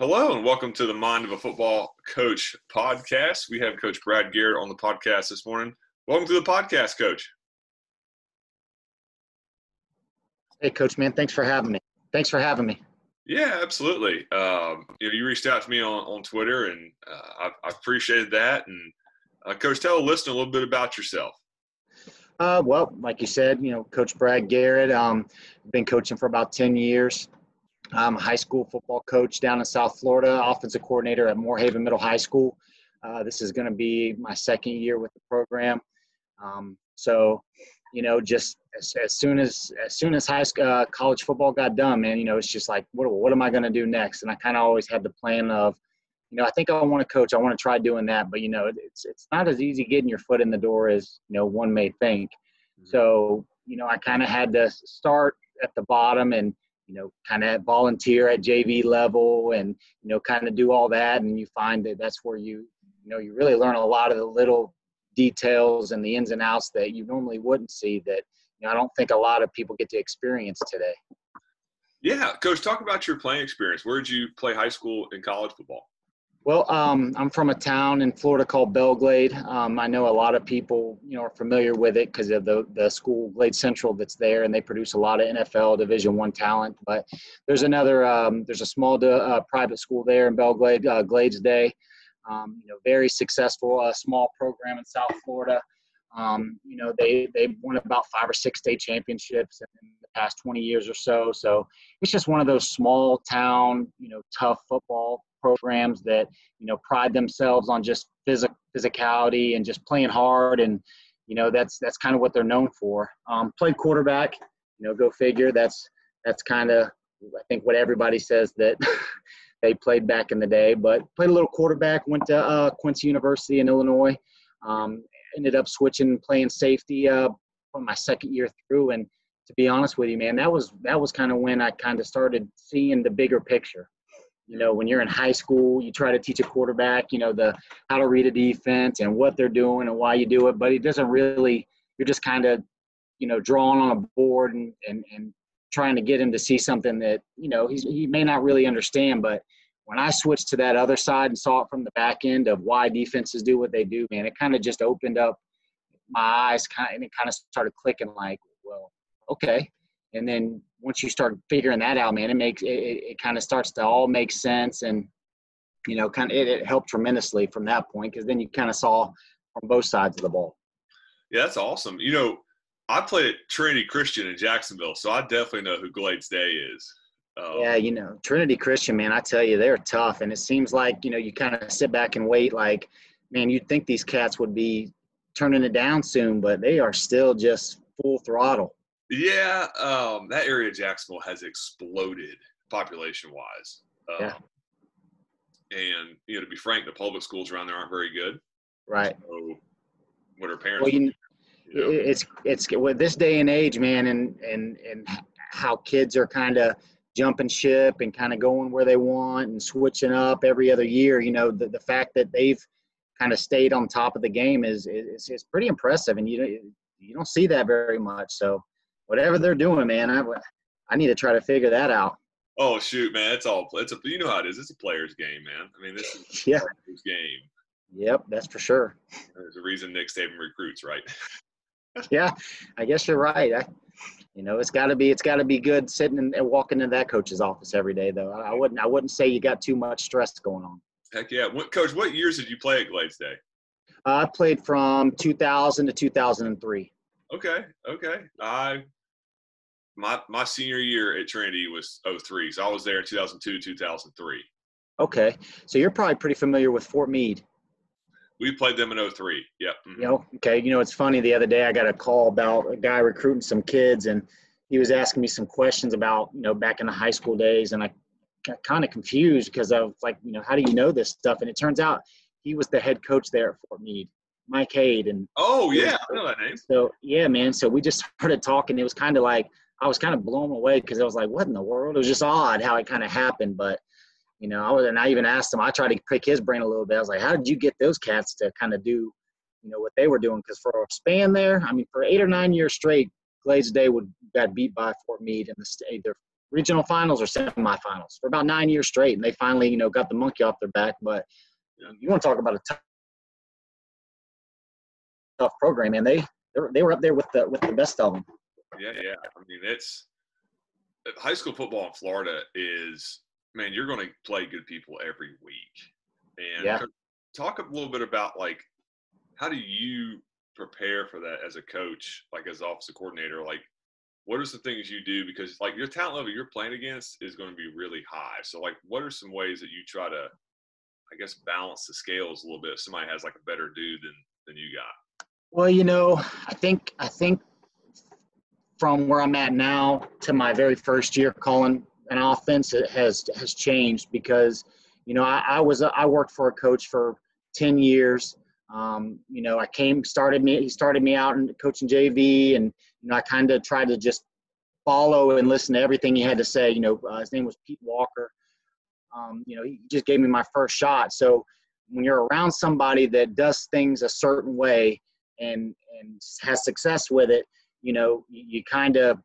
Hello and welcome to the Mind of a Football Coach podcast. We have Coach Brad Garrett on the podcast this morning. Welcome to the podcast, Coach. Hey, Coach, man, thanks for having me. Thanks for having me. Yeah, absolutely. Um, you know, you reached out to me on, on Twitter, and uh, I, I, appreciated that. And uh, Coach, tell a listener a little bit about yourself. Uh, well, like you said, you know, Coach Brad Garrett. Um, been coaching for about ten years. I'm a high school football coach down in South Florida, offensive coordinator at Moore-Haven Middle High School. Uh, this is going to be my second year with the program. Um, so, you know, just as, as, soon as as soon as high school, uh, college football got done, man, you know, it's just like, what what am I going to do next? And I kind of always had the plan of, you know, I think I want to coach. I want to try doing that, but you know, it's it's not as easy getting your foot in the door as you know one may think. Mm-hmm. So, you know, I kind of had to start at the bottom and you know, kind of volunteer at JV level and, you know, kind of do all that. And you find that that's where you, you know, you really learn a lot of the little details and the ins and outs that you normally wouldn't see that, you know, I don't think a lot of people get to experience today. Yeah. Coach, talk about your playing experience. Where did you play high school and college football? Well, um, I'm from a town in Florida called Belle Glade. Um, I know a lot of people, you know, are familiar with it because of the the school Glades Central that's there, and they produce a lot of NFL Division One talent. But there's another, um, there's a small uh, private school there in Belle Glade, uh, Glades Day. Um, you know, very successful, uh, small program in South Florida. Um, you know, they they won about five or six state championships in the past 20 years or so. So it's just one of those small town, you know, tough football programs that you know pride themselves on just physic- physicality and just playing hard and you know that's that's kind of what they're known for. Um, played quarterback you know go figure. That's that's kind of i think what everybody says that they played back in the day but played a little quarterback went to uh, quincy university in illinois um, ended up switching playing safety uh, for my second year through. And to be honest with you man that was that was kind of when i kind of started seeing the bigger picture you know when you're in high school you try to teach a quarterback you know the how to read a defense and what they're doing and why you do it but it doesn't really you're just kind of you know drawing on a board and, and and trying to get him to see something that you know he's, he may not really understand but when i switched to that other side and saw it from the back end of why defenses do what they do man it kind of just opened up my eyes kind of, and it kind of started clicking like well okay. And then once you start figuring that out, man, it makes it, it kind of starts to all make sense, and you know, kind of it, it helped tremendously from that point because then you kind of saw from both sides of the ball. Yeah, that's awesome. You know, I played at Trinity Christian in Jacksonville, so I definitely know who Glades Day is. Um, yeah, you know, Trinity Christian, man, I tell you, they're tough, and it seems like you know you kind of sit back and wait, like, man, you'd think these cats would be turning it down soon, but they are still just full throttle. Yeah, um, that area of Jacksonville has exploded population wise. Um, yeah. And you know, to be frank, the public schools around there aren't very good. Right. So, what are parents? Well, you, you know? it's it's with this day and age, man, and and and how kids are kind of jumping ship and kind of going where they want and switching up every other year. You know, the the fact that they've kind of stayed on top of the game is is, is pretty impressive, and you you don't see that very much. So whatever they're doing, man, I, I need to try to figure that out. Oh shoot, man! It's all it's a you know how it is. It's a player's game, man. I mean, this is yeah player's game. Yep, that's for sure. There's a reason Nick Saban recruits, right? yeah, I guess you're right. I, you know, it's got to be it's got to be good sitting and walking into that coach's office every day, though. I wouldn't I wouldn't say you got too much stress going on. Heck yeah, what, coach! What years did you play at Glades Day? Uh, I played from 2000 to 2003. Okay, okay. I my my senior year at Trinity was 03, so I was there in 2002, 2003. Okay, so you're probably pretty familiar with Fort Meade. We played them in 03. Yep. Mm-hmm. You know, okay. You know, it's funny. The other day, I got a call about a guy recruiting some kids, and he was asking me some questions about you know back in the high school days, and I got kind of confused because I was like, you know, how do you know this stuff? And it turns out he was the head coach there at Fort Meade. Mike Hayde and oh yeah, I know that name. So yeah, man. So we just started talking. It was kind of like I was kind of blown away because I was like, what in the world? It was just odd how it kind of happened. But, you know, I was, and I even asked him, I tried to pick his brain a little bit. I was like, how did you get those cats to kind of do, you know, what they were doing? Because for a span there, I mean, for eight or nine years straight, Glades Day would got beat by Fort Meade in the state, their regional finals or semifinals for about nine years straight, and they finally, you know, got the monkey off their back. But you want to talk about a tough, tough program, and they they were up there with the with the best of them. Yeah, yeah. I mean, it's high school football in Florida is man, you're going to play good people every week. And yeah. talk a little bit about like how do you prepare for that as a coach, like as offensive coordinator? Like, what are some things you do because like your talent level you're playing against is going to be really high. So like, what are some ways that you try to, I guess, balance the scales a little bit if somebody has like a better dude than than you got? Well, you know, I think I think from where I'm at now to my very first year calling an offense has has changed because you know I, I was I worked for a coach for ten years. Um, you know, I came started me he started me out in coaching JV, and you know I kind of tried to just follow and listen to everything he had to say. You know, uh, his name was Pete Walker. Um, you know, he just gave me my first shot. So when you're around somebody that does things a certain way and and has success with it, you know, you, you kind of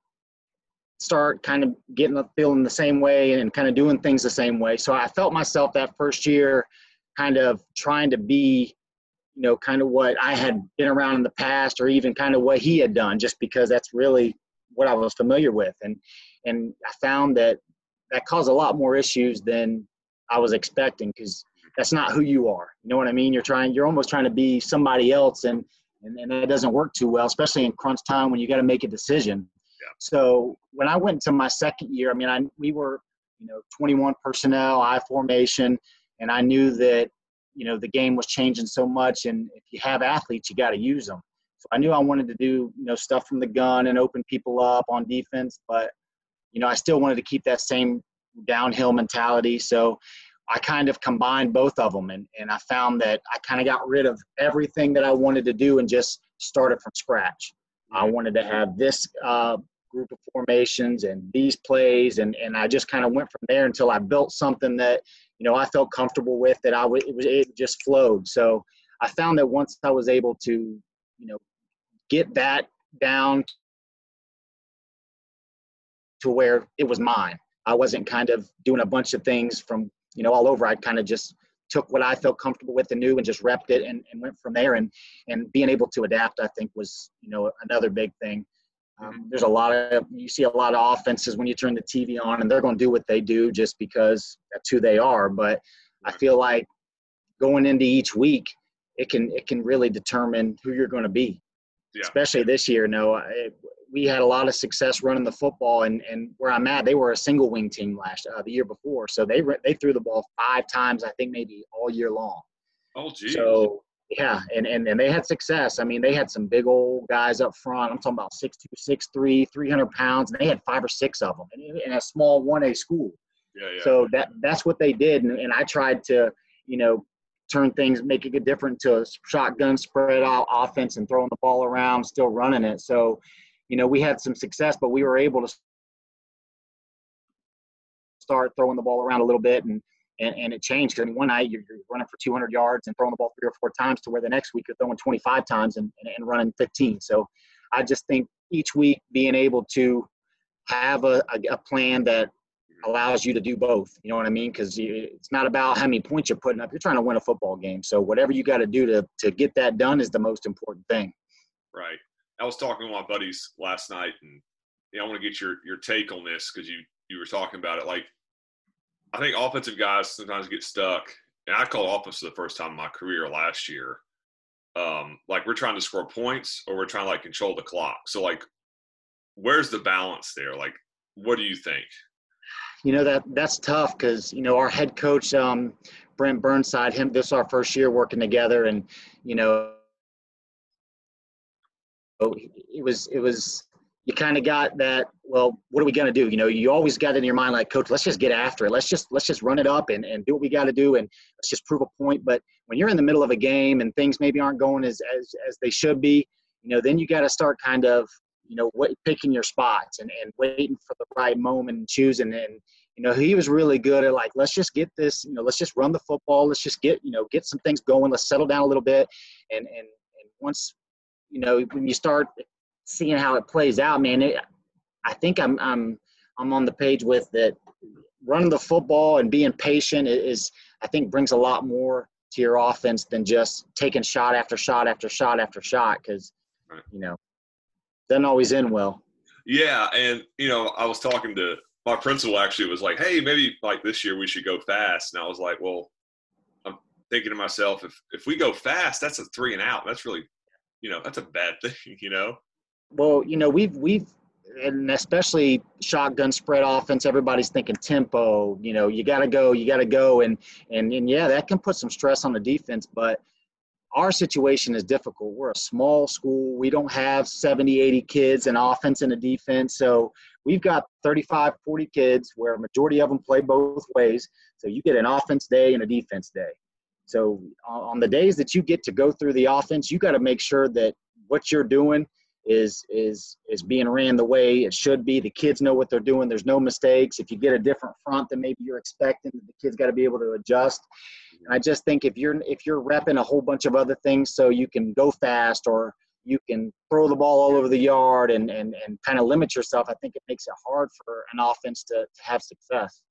start kind of getting a feeling the same way and kind of doing things the same way. So I felt myself that first year kind of trying to be, you know, kind of what I had been around in the past or even kind of what he had done just because that's really what I was familiar with. And and I found that that caused a lot more issues than I was expecting because that's not who you are. You know what I mean? You're trying you're almost trying to be somebody else and and, and that doesn't work too well, especially in crunch time when you got to make a decision. So when I went to my second year, I mean, I we were you know 21 personnel, I formation, and I knew that you know the game was changing so much, and if you have athletes, you got to use them. So I knew I wanted to do you know stuff from the gun and open people up on defense, but you know I still wanted to keep that same downhill mentality. So I kind of combined both of them, and and I found that I kind of got rid of everything that I wanted to do and just started from scratch. I wanted to have this uh, group of formations and these plays and and I just kind of went from there until I built something that you know I felt comfortable with that I w- it was it just flowed. So I found that once I was able to you know get that down to where it was mine. I wasn't kind of doing a bunch of things from you know all over I kind of just took what I felt comfortable with and knew and just repped it and, and went from there and and being able to adapt I think was you know another big thing um, there's a lot of you see a lot of offenses when you turn the TV on, and they're going to do what they do just because that's who they are. But I feel like going into each week, it can it can really determine who you're going to be. Yeah. Especially this year, no, we had a lot of success running the football, and and where I'm at, they were a single wing team last uh, the year before, so they they threw the ball five times, I think maybe all year long. Oh, geez. So yeah, and, and and they had success. I mean, they had some big old guys up front. I'm talking about 6'2", 6'3", 300 pounds, and they had five or six of them in, in a small 1A school. Yeah, yeah. So that that's what they did, and, and I tried to, you know, turn things, make it different to a shotgun spread out offense and throwing the ball around, still running it. So, you know, we had some success, but we were able to start throwing the ball around a little bit and and, and it changed. And one night you're, you're, running for 200 yards and throwing the ball three or four times, to where the next week you're throwing 25 times and, and, and running 15. So I just think each week being able to have a, a, a plan that allows you to do both. You know what I mean? Because it's not about how many points you're putting up. You're trying to win a football game. So whatever you got to do to to get that done is the most important thing. Right. I was talking to my buddies last night, and yeah, I want to get your your take on this because you you were talking about it. Like I think offensive guys sometimes get stuck. And I called offense for the first time in my career last year. Um, like we're trying to score points or we're trying to like control the clock. So like, where's the balance there? Like, what do you think? You know that that's tough because you know our head coach um, Brent Burnside. Him this is our first year working together, and you know it was it was you kind of got that well what are we going to do? You know you always got in your mind like coach let's just get after it. Let's just let's just run it up and, and do what we got to do and let's just prove a point. But when you're in the middle of a game and things maybe aren't going as as, as they should be you know then you got to start kind of you know what, picking your spots and, and waiting for the right moment and choosing. And you know he was really good at like let's just get this you know let's just run the football. Let's just get you know get some things going. Let's settle down a little bit. And and, and once you know when you start seeing how it plays out, man, it, I think I'm I'm I'm on the page with that running the football and being patient is I think brings a lot more to your offense than just taking shot after shot after shot after shot because right. you know doesn't always end well. Yeah, and you know I was talking to my principal actually was like, hey, maybe like this year we should go fast, and I was like, well, I'm thinking to myself if if we go fast, that's a three and out. That's really you know that's a bad thing, you know. Well, you know we've we've and especially shotgun spread offense, everybody's thinking tempo. You know, you got to go, you got to go, and and and yeah, that can put some stress on the defense. But our situation is difficult. We're a small school. We don't have 70, 80 kids in offense and a defense. So we've got 35, 40 kids where a majority of them play both ways. So you get an offense day and a defense day. So on the days that you get to go through the offense, you got to make sure that what you're doing is is is being ran the way it should be. The kids know what they're doing. There's no mistakes. If you get a different front than maybe you're expecting, the kids got to be able to adjust. And I just think if you're if you're repping a whole bunch of other things so you can go fast or you can throw the ball all over the yard and and, and kind of limit yourself, I think it makes it hard for an offense to, to have success.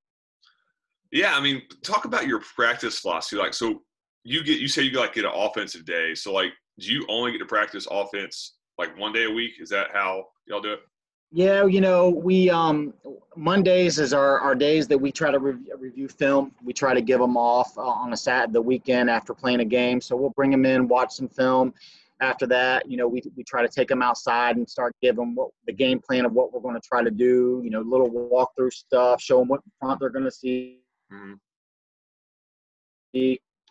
Yeah, I mean, talk about your practice philosophy. Like, so you get you say you like get an offensive day. So like, do you only get to practice offense like one day a week? Is that how y'all do it? Yeah, you know, we um, Mondays is our, our days that we try to re- review film. We try to give them off uh, on a Saturday, the weekend after playing a game. So we'll bring them in, watch some film. After that, you know, we, we try to take them outside and start give them what the game plan of what we're going to try to do. You know, little walkthrough stuff, show them what front they're going to see. Mm-hmm.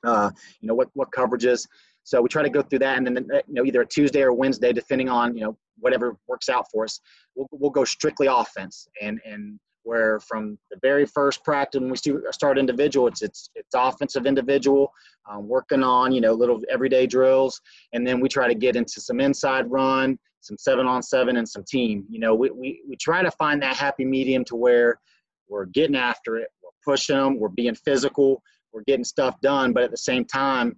Uh, you know what what coverages. So we try to go through that, and then you know either a Tuesday or Wednesday, depending on you know whatever works out for us. We'll, we'll go strictly offense, and and where from the very first practice when we start individual, it's it's it's offensive individual, um, working on you know little everyday drills, and then we try to get into some inside run, some seven on seven, and some team. You know, we we we try to find that happy medium to where we're getting after it, pushing them, we're being physical, we're getting stuff done, but at the same time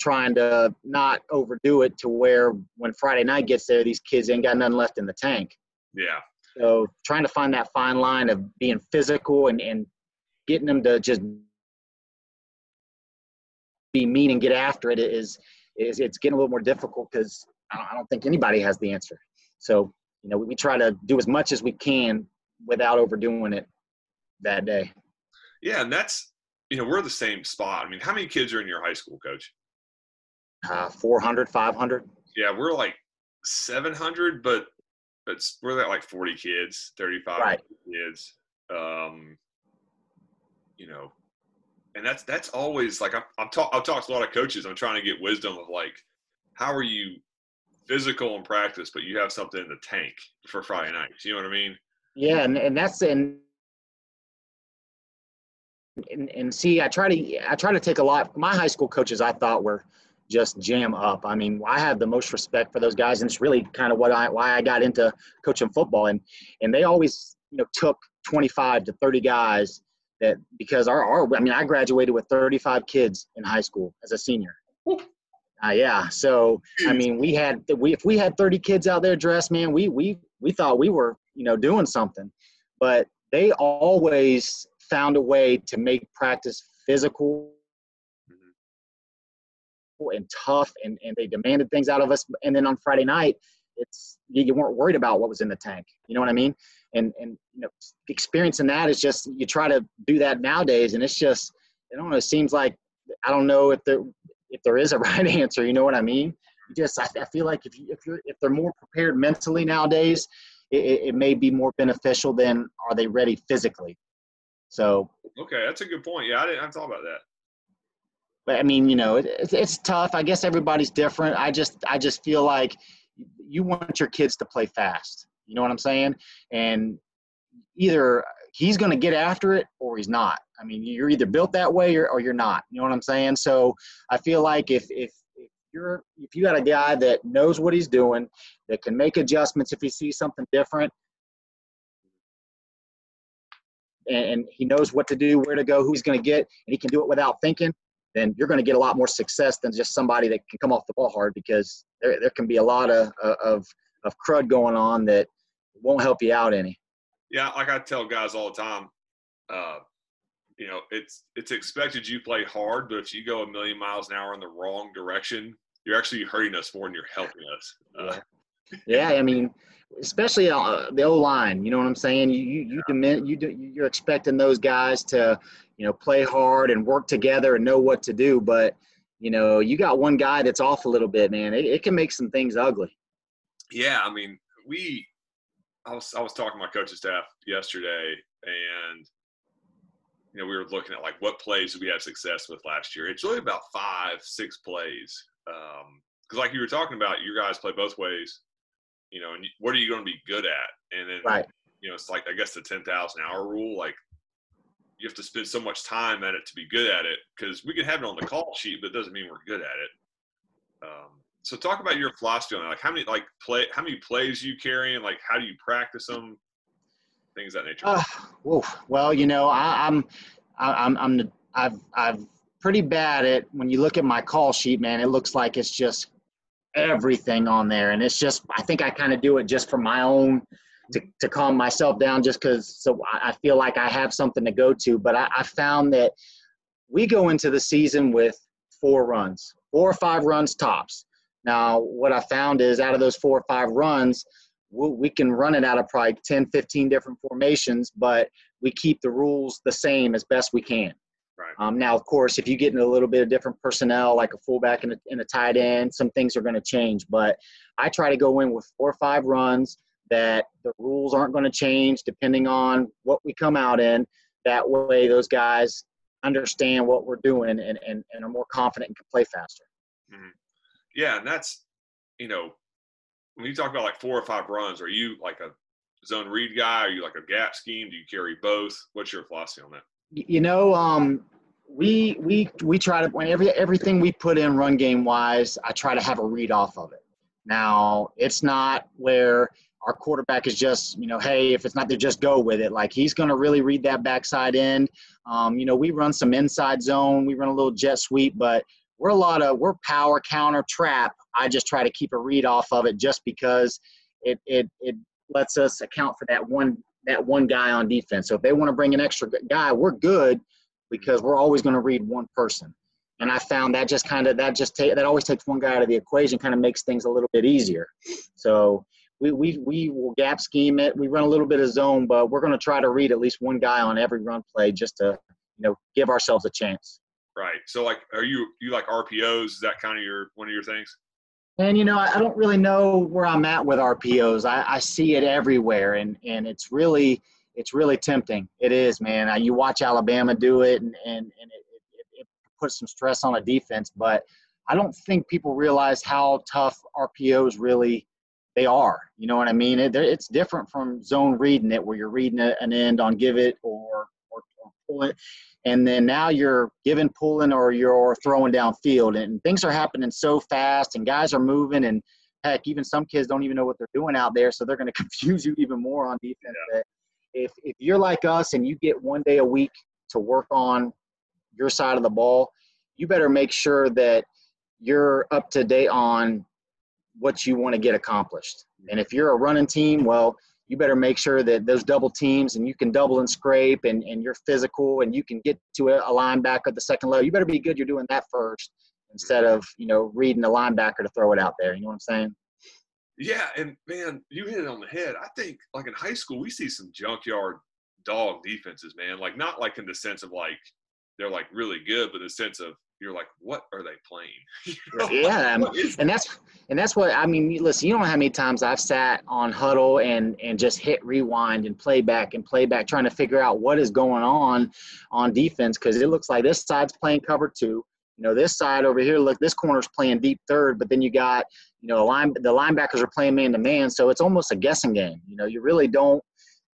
trying to not overdo it to where when Friday night gets there, these kids ain't got nothing left in the tank. Yeah. So trying to find that fine line of being physical and, and getting them to just be mean and get after it is is it's getting a little more difficult because I, I don't think anybody has the answer. So you know we, we try to do as much as we can without overdoing it that day. Yeah, and that's you know we're the same spot. I mean, how many kids are in your high school, coach? uh, 400, 500. Yeah, we're like 700, but it's we're at like 40 kids, 35 right. kids. Um, you know, and that's that's always like I've, I've talked I've talked to a lot of coaches. I'm trying to get wisdom of like how are you physical in practice, but you have something in the tank for Friday nights. You know what I mean? Yeah, and, and that's and, and and see, I try to I try to take a lot. My high school coaches I thought were just jam up. I mean, I have the most respect for those guys, and it's really kind of what I why I got into coaching football. And and they always you know took 25 to 30 guys that because our, our I mean I graduated with 35 kids in high school as a senior. Uh, yeah, so I mean we had we if we had 30 kids out there dressed, man, we we we thought we were you know doing something, but they always found a way to make practice physical mm-hmm. and tough and, and they demanded things out of us. And then on Friday night, it's you weren't worried about what was in the tank. You know what I mean? And and you know, experiencing that is just you try to do that nowadays, and it's just I don't know. It seems like I don't know if there if there is a right answer. You know what I mean? You just I, I feel like if you if you're if they're more prepared mentally nowadays, it, it may be more beneficial than are they ready physically. So okay, that's a good point. Yeah, I didn't I thought about that but I mean, you know, it, it's, it's tough. I guess everybody's different. I just, I just feel like you want your kids to play fast. You know what I'm saying? And either he's going to get after it or he's not. I mean, you're either built that way or, or you're not. You know what I'm saying? So I feel like if, if, if you're, if you got a guy that knows what he's doing, that can make adjustments if he sees something different, and he knows what to do, where to go, who he's going to get, and he can do it without thinking, then you're going to get a lot more success than just somebody that can come off the ball hard because there, there can be a lot of, of, of crud going on that won't help you out any. Yeah, like I tell guys all the time, uh, you know, it's it's expected you play hard, but if you go a million miles an hour in the wrong direction, you're actually hurting us more than you're helping us. Uh, yeah, I mean, especially uh, the O line. You know what I'm saying? You you you, demand, you you're expecting those guys to you know play hard and work together and know what to do, but you know you got one guy that's off a little bit, man. It, it can make some things ugly. Yeah, I mean, we. I was I was talking to my coaching staff yesterday, and you know we were looking at like what plays we have success with last year. It's really about five, six plays. Um, because like you were talking about, your guys play both ways you know, and what are you going to be good at? And then, right. you know, it's like, I guess the 10,000 hour rule, like you have to spend so much time at it to be good at it because we can have it on the call sheet, but it doesn't mean we're good at it. Um, so talk about your philosophy on it. Like how many, like play, how many plays you carry and like, how do you practice them? Things that nature. Uh, well, you know, I, I'm, I, I'm, I'm, I've, I've pretty bad at when you look at my call sheet, man, it looks like it's just everything on there. And it's just, I think I kind of do it just for my own, to, to calm myself down just because so I feel like I have something to go to. But I, I found that we go into the season with four runs, four or five runs tops. Now, what I found is out of those four or five runs, we can run it out of probably 10, 15 different formations, but we keep the rules the same as best we can. Right. Um, now, of course, if you get in a little bit of different personnel, like a fullback and a, and a tight end, some things are going to change. But I try to go in with four or five runs that the rules aren't going to change depending on what we come out in. That way, those guys understand what we're doing and, and, and are more confident and can play faster. Mm-hmm. Yeah, and that's, you know, when you talk about like four or five runs, are you like a zone read guy? Are you like a gap scheme? Do you carry both? What's your philosophy on that? You know, um, we we we try to when every everything we put in run game wise, I try to have a read off of it. Now it's not where our quarterback is just you know, hey, if it's not there, just go with it. Like he's going to really read that backside end. Um, you know, we run some inside zone, we run a little jet sweep, but we're a lot of we're power counter trap. I just try to keep a read off of it just because it it it lets us account for that one that one guy on defense. So if they want to bring an extra guy, we're good because we're always going to read one person. And I found that just kind of that just take that always takes one guy out of the equation, kind of makes things a little bit easier. So we we we will gap scheme it. We run a little bit of zone, but we're going to try to read at least one guy on every run play just to you know give ourselves a chance. Right. So like, are you you like RPOs? Is that kind of your one of your things? And you know, I don't really know where I'm at with RPOs. I, I see it everywhere, and and it's really it's really tempting. It is, man. You watch Alabama do it, and and, and it, it, it puts some stress on a defense. But I don't think people realize how tough RPOs really they are. You know what I mean? It, it's different from zone reading it, where you're reading an end on give it or or, or pull it and then now you're giving, pulling, or you're throwing downfield, and things are happening so fast, and guys are moving, and heck, even some kids don't even know what they're doing out there, so they're going to confuse you even more on defense. Yeah. If if you're like us and you get one day a week to work on your side of the ball, you better make sure that you're up to date on what you want to get accomplished. And if you're a running team, well, you better make sure that those double teams and you can double and scrape and, and you're physical and you can get to a, a linebacker at the second level. You better be good. You're doing that first instead of, you know, reading the linebacker to throw it out there. You know what I'm saying? Yeah. And man, you hit it on the head. I think like in high school, we see some junkyard dog defenses, man. Like not like in the sense of like they're like really good, but the sense of you're like, what are they playing? you know? Yeah, and that's and that's what I mean. Listen, you don't know how many times I've sat on Hudl and and just hit rewind and playback and playback, trying to figure out what is going on on defense because it looks like this side's playing cover two. You know, this side over here, look, this corner's playing deep third, but then you got, you know, line the linebackers are playing man to man, so it's almost a guessing game. You know, you really don't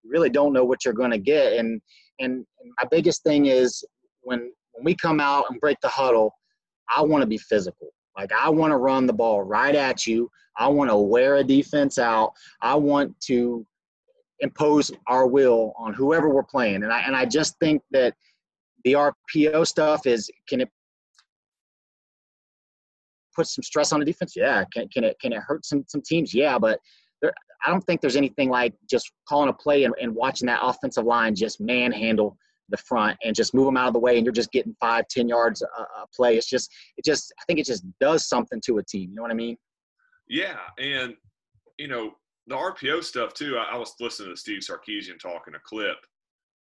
you really don't know what you're going to get, and and my biggest thing is when when we come out and break the huddle, I want to be physical. Like I want to run the ball right at you. I want to wear a defense out. I want to impose our will on whoever we're playing. And I and I just think that the RPO stuff is can it put some stress on the defense? Yeah. Can, can it can it hurt some some teams? Yeah, but there, I don't think there's anything like just calling a play and, and watching that offensive line just manhandle the front and just move them out of the way and you're just getting five ten yards a, a play it's just it just i think it just does something to a team you know what i mean yeah and you know the rpo stuff too i, I was listening to steve sarkisian talking a clip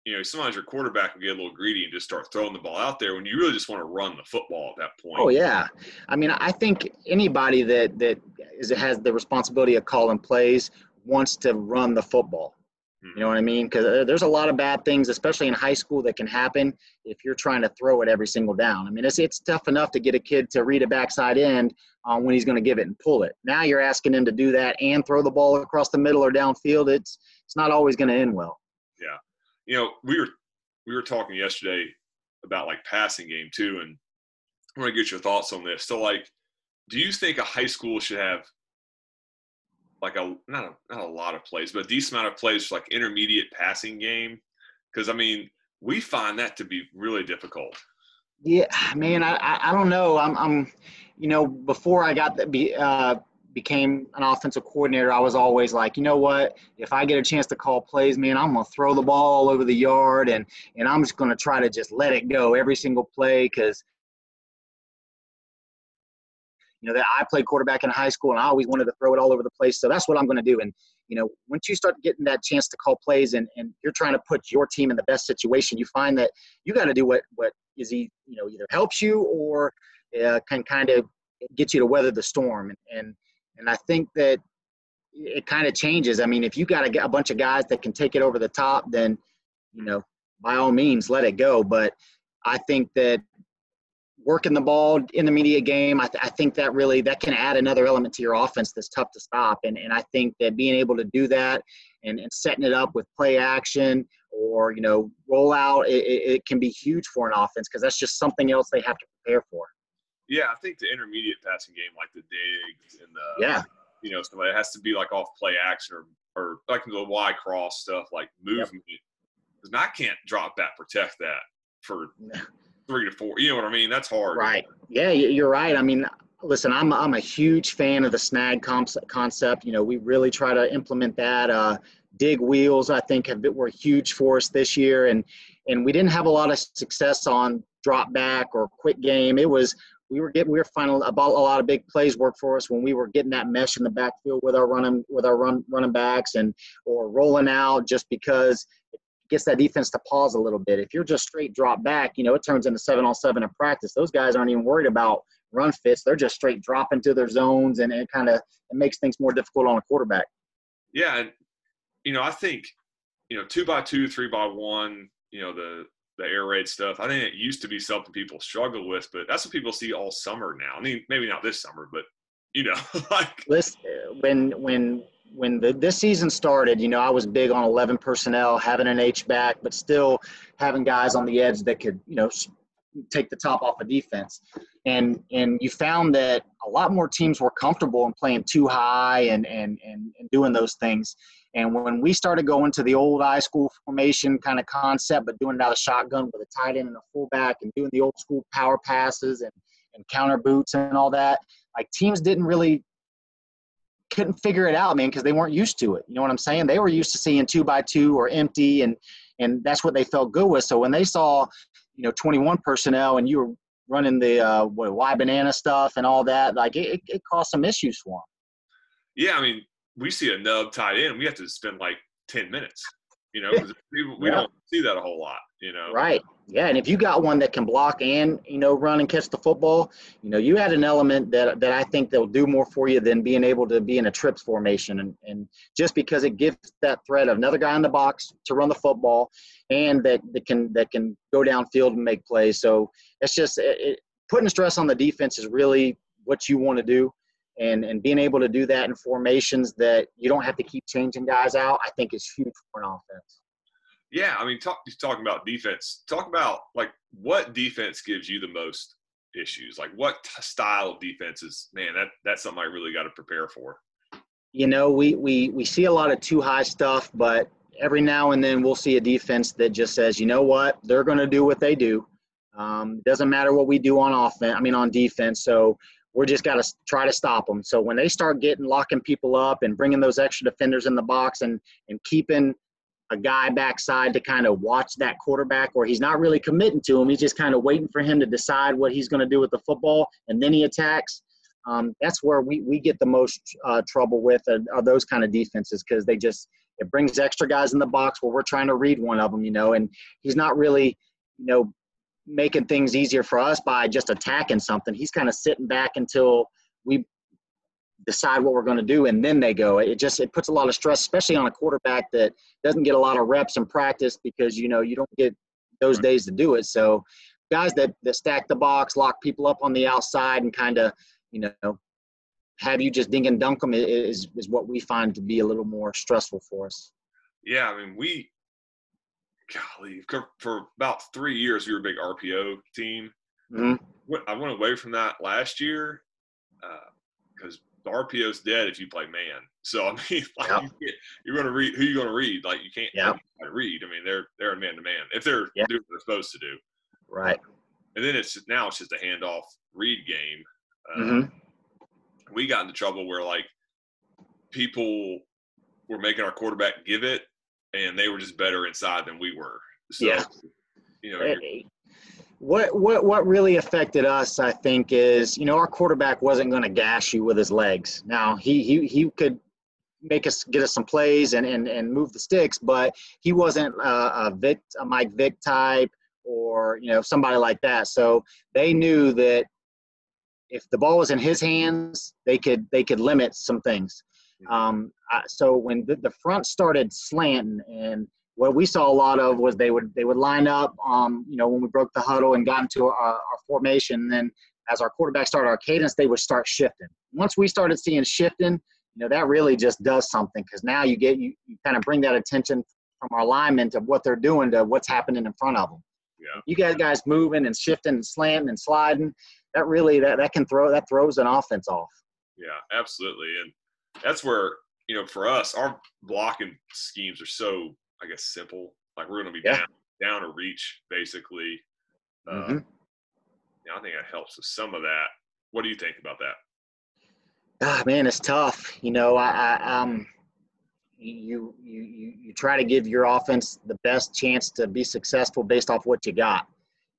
you know, sometimes your quarterback will get a little greedy and just start throwing the ball out there when you really just want to run the football at that point. Oh yeah, I mean, I think anybody that that is has the responsibility of calling plays wants to run the football. You know what I mean? Because uh, there's a lot of bad things, especially in high school, that can happen if you're trying to throw it every single down. I mean, it's it's tough enough to get a kid to read a backside end um, when he's going to give it and pull it. Now you're asking him to do that and throw the ball across the middle or downfield. It's it's not always going to end well. Yeah, you know, we were we were talking yesterday about like passing game too, and I want to get your thoughts on this. So, like, do you think a high school should have like a not a not a lot of plays, but a decent amount of plays for like intermediate passing game. Because I mean, we find that to be really difficult. Yeah, man, I I don't know. I'm I'm, you know, before I got that be uh became an offensive coordinator, I was always like, you know what? If I get a chance to call plays, man, I'm gonna throw the ball all over the yard, and and I'm just gonna try to just let it go every single play because you know that I played quarterback in high school and I always wanted to throw it all over the place. So that's what I'm going to do. And you know, once you start getting that chance to call plays and, and you're trying to put your team in the best situation, you find that you got to do what what is he you know either helps you or uh, can kind of get you to weather the storm. And and, and I think that it kind of changes. I mean, if you got a, a bunch of guys that can take it over the top, then you know by all means let it go. But I think that working the ball in the media game, I, th- I, think that really that can add another element to your offense that's tough to stop. And, and I think that being able to do that and, and setting it up with play action or you know roll out, it, it can be huge for an offense because that's just something else they have to prepare for. Yeah, I think the intermediate passing game, like the digs and the yeah, you know, somebody has to be like off play action or or like the Y cross stuff, like movement. Because yep. I can't drop that, protect that for three to four. You know what I mean? That's hard. Right. Yeah, you're right. I mean, listen, I'm I'm a huge fan of the snag concept. You know, we really try to implement that. Uh, dig wheels, I think, have been, were huge for us this year, and and we didn't have a lot of success on drop back or quick game. It was we were getting we were finding about a lot of big plays work for us when we were getting that mesh in the backfield with our running with our run running backs and or rolling out just because gets that defense to pause a little bit. If you're just straight drop back, you know, it turns into seven on seven in practice. Those guys aren't even worried about run fits. They're just straight drop into their zones and it kind of it makes things more difficult on a quarterback. Yeah, and you know, I think, you know, two by two, three by one, you know, the the air raid stuff. I think it used to be something people struggle with, but that's what people see all summer now. I mean, maybe not this summer, but you know, like listen, when when when the, this season started, you know, I was big on 11 personnel, having an H back, but still having guys on the edge that could, you know, take the top off of defense. And and you found that a lot more teams were comfortable in playing two high and and and, and doing those things. And when we started going to the old high school formation kind of concept, but doing it out of shotgun with a tight end and a fullback and doing the old school power passes and, and counter boots and all that, like teams didn't really couldn't figure it out, man, because they weren't used to it. You know what I'm saying? They were used to seeing two by two or empty, and and that's what they felt good with. So when they saw, you know, 21 personnel and you were running the uh, what, Y banana stuff and all that, like it, it caused some issues for them. Yeah, I mean, we see a nub tight end, we have to spend like 10 minutes. You know, we, we yeah. don't see that a whole lot. You know, right? Yeah, and if you got one that can block and you know run and catch the football, you know you had an element that that I think they'll do more for you than being able to be in a trips formation, and and just because it gives that threat of another guy in the box to run the football, and that that can that can go downfield and make plays. So it's just it, it, putting stress on the defense is really what you want to do. And, and being able to do that in formations that you don't have to keep changing guys out, I think is huge for an offense. Yeah, I mean, talk, talking about defense. Talk about like what defense gives you the most issues. Like what style of defense is man? That that's something I really got to prepare for. You know, we we we see a lot of two high stuff, but every now and then we'll see a defense that just says, you know what, they're going to do what they do. Um, doesn't matter what we do on offense. I mean, on defense. So we're just got to try to stop them. So when they start getting locking people up and bringing those extra defenders in the box and and keeping a guy backside to kind of watch that quarterback, where he's not really committing to him, he's just kind of waiting for him to decide what he's going to do with the football, and then he attacks. Um, that's where we, we get the most uh, trouble with are, are those kind of defenses because they just it brings extra guys in the box where we're trying to read one of them, you know, and he's not really, you know, making things easier for us by just attacking something. He's kind of sitting back until we decide what we're going to do and then they go it just it puts a lot of stress especially on a quarterback that doesn't get a lot of reps in practice because you know you don't get those days to do it so guys that that stack the box lock people up on the outside and kind of you know have you just dink and dunk them is is what we find to be a little more stressful for us yeah i mean we golly, for about three years we were a big RPO team. Mm-hmm. I went away from that last year because uh, the RPO's dead if you play man. So I mean, like you are going to read who you going to read. Like you can't yep. read. I mean, they're they're man to man if they're doing what they're supposed to do. Right. And then it's now it's just a handoff read game. Uh, mm-hmm. We got into trouble where like people were making our quarterback give it and they were just better inside than we were. So, yeah. You know, what what what really affected us, I think, is you know our quarterback wasn't going to gash you with his legs. Now he he he could make us get us some plays and and, and move the sticks, but he wasn't a, a Vic a Mike Vick type or you know somebody like that. So they knew that if the ball was in his hands, they could they could limit some things. Um, so when the, the, front started slanting, and what we saw a lot of was they would they would line up, um, you know, when we broke the huddle and got into our, our formation. Then as our quarterback started our cadence, they would start shifting. Once we started seeing shifting, you know, that really just does something because now you get you, you kind of bring that attention from our alignment to what they're doing to what's happening in front of them. Yeah. You guys guys moving and shifting and slanting and sliding, that really that, that can throw that throws an offense off. Yeah, absolutely. And that's where you know for us our blocking schemes are so I guess simple. Like we're going to be yeah. down down or reach basically. Uh, mm-hmm. yeah, I think that helps with some of that. What do you think about that? Ah, man, it's tough. You know, I, I um, you you you you try to give your offense the best chance to be successful based off what you got.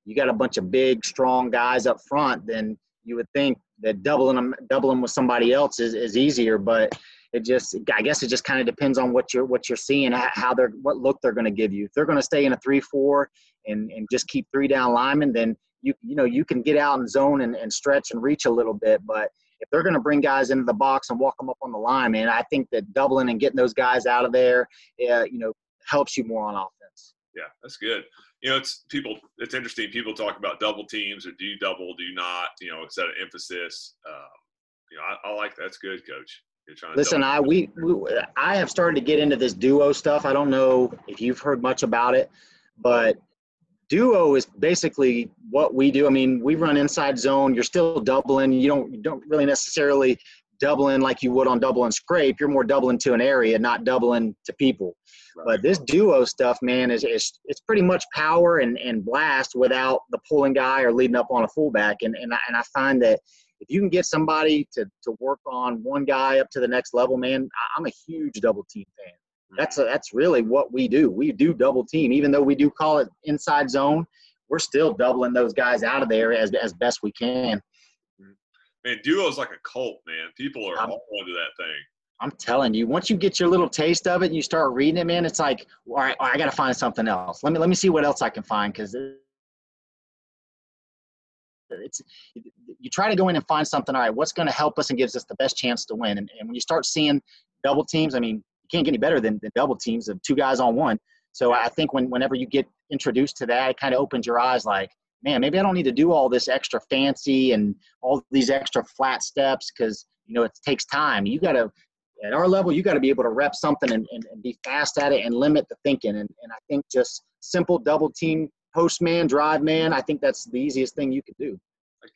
You got a bunch of big, strong guys up front, then you would think that doubling them doubling with somebody else is, is easier but it just i guess it just kind of depends on what you're what you're seeing how they're what look they're going to give you if they're going to stay in a three four and and just keep three down linemen then you you know you can get out and zone and, and stretch and reach a little bit but if they're going to bring guys into the box and walk them up on the line man i think that doubling and getting those guys out of there uh, you know helps you more on offense yeah that's good you know, it's people. It's interesting. People talk about double teams or do you double, do you not? You know, set an emphasis. Um, you know, I, I like that's good, coach. Listen, I we, we I have started to get into this duo stuff. I don't know if you've heard much about it, but duo is basically what we do. I mean, we run inside zone. You're still doubling. You don't you don't really necessarily doubling like you would on double and scrape. You're more doubling to an area, not doubling to people. Right. But this duo stuff, man, is, is it's pretty much power and, and blast without the pulling guy or leading up on a fullback. And and I, and I find that if you can get somebody to to work on one guy up to the next level, man, I'm a huge double team fan. Mm-hmm. That's a, that's really what we do. We do double team, even though we do call it inside zone. We're still doubling those guys out of there as as best we can. Mm-hmm. Man, duo is like a cult, man. People are I'm, all into that thing. I'm telling you, once you get your little taste of it and you start reading it, man, it's like, all right, I got to find something else. Let me let me see what else I can find because it's you try to go in and find something. All right, what's going to help us and gives us the best chance to win? And, and when you start seeing double teams, I mean, you can't get any better than, than double teams of two guys on one. So I think when whenever you get introduced to that, it kind of opens your eyes. Like, man, maybe I don't need to do all this extra fancy and all these extra flat steps because you know it takes time. You got to at our level, you got to be able to rep something and, and, and, be fast at it and limit the thinking. And, and I think just simple double team post man, drive man, I think that's the easiest thing you could do.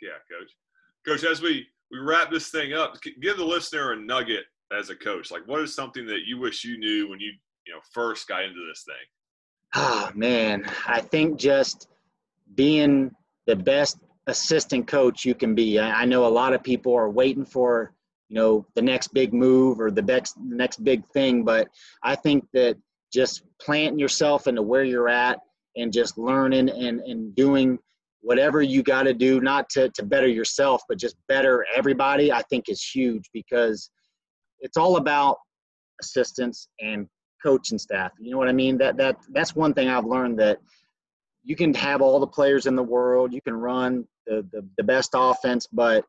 Yeah, coach. Coach, as we, we wrap this thing up, give the listener a nugget as a coach. Like, what is something that you wish you knew when you, you know, first got into this thing? Ah, oh, man, I think just being the best assistant coach you can be. I, I know a lot of people are waiting for you know the next big move or the next next big thing, but I think that just planting yourself into where you're at and just learning and, and doing whatever you got to do not to, to better yourself but just better everybody i think is huge because it's all about assistants and coaching staff. You know what i mean? That that that's one thing i've learned that you can have all the players in the world you can run the, the, the best offense but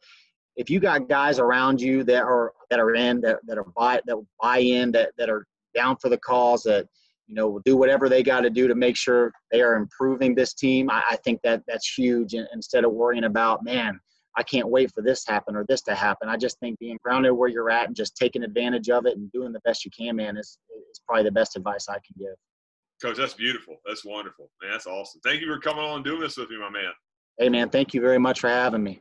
if you got guys around you that are that are in that, that are buy that buy in that, that are down for the cause that you know will do whatever they got to do to make sure they are improving this team. I, I think that that's huge. And instead of worrying about man, I can't wait for this to happen or this to happen. I just think being grounded where you're at and just taking advantage of it and doing the best you can, man, is is probably the best advice I can give. Coach, that's beautiful. That's wonderful. Man, that's awesome. Thank you for coming on and doing this with me, my man. Hey, man, thank you very much for having me.